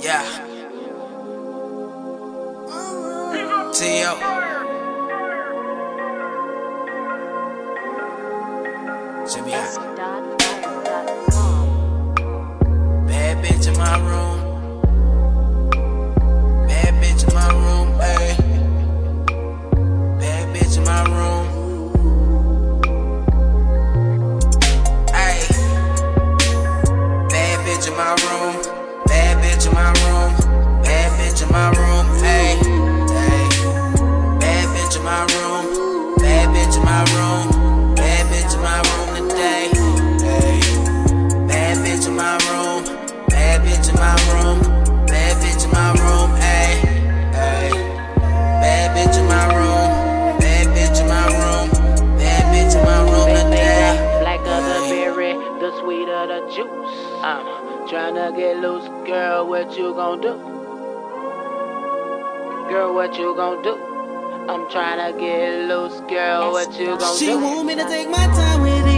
Yeah. See yo. Should be out. bitch in my room. Bad bitch in my room. Bad bitch in my room today. Black of the berry, the sweet of the juice. I'm tryna get loose, girl. What you gon' do? Girl, what you gon' do? I'm tryna get loose, girl. What you gon' do? She want me to take my time with it.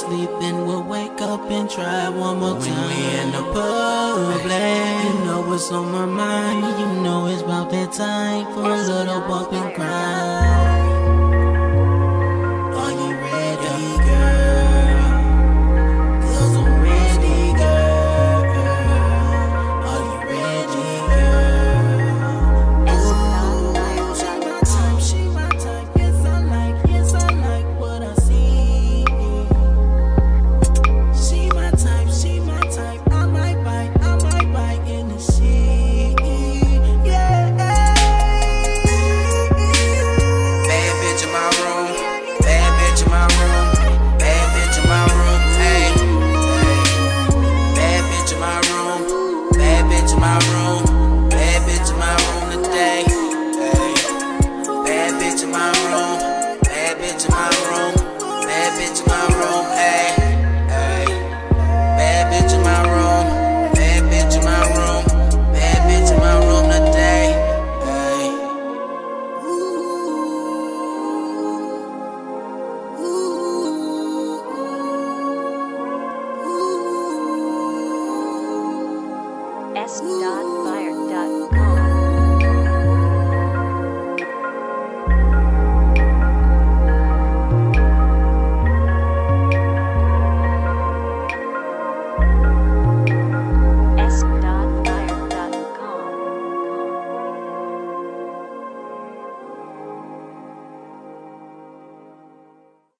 sleep we'll wake up and try one more when time. We in the public, you know what's on my mind. You know it's about that time for a little bump and grind.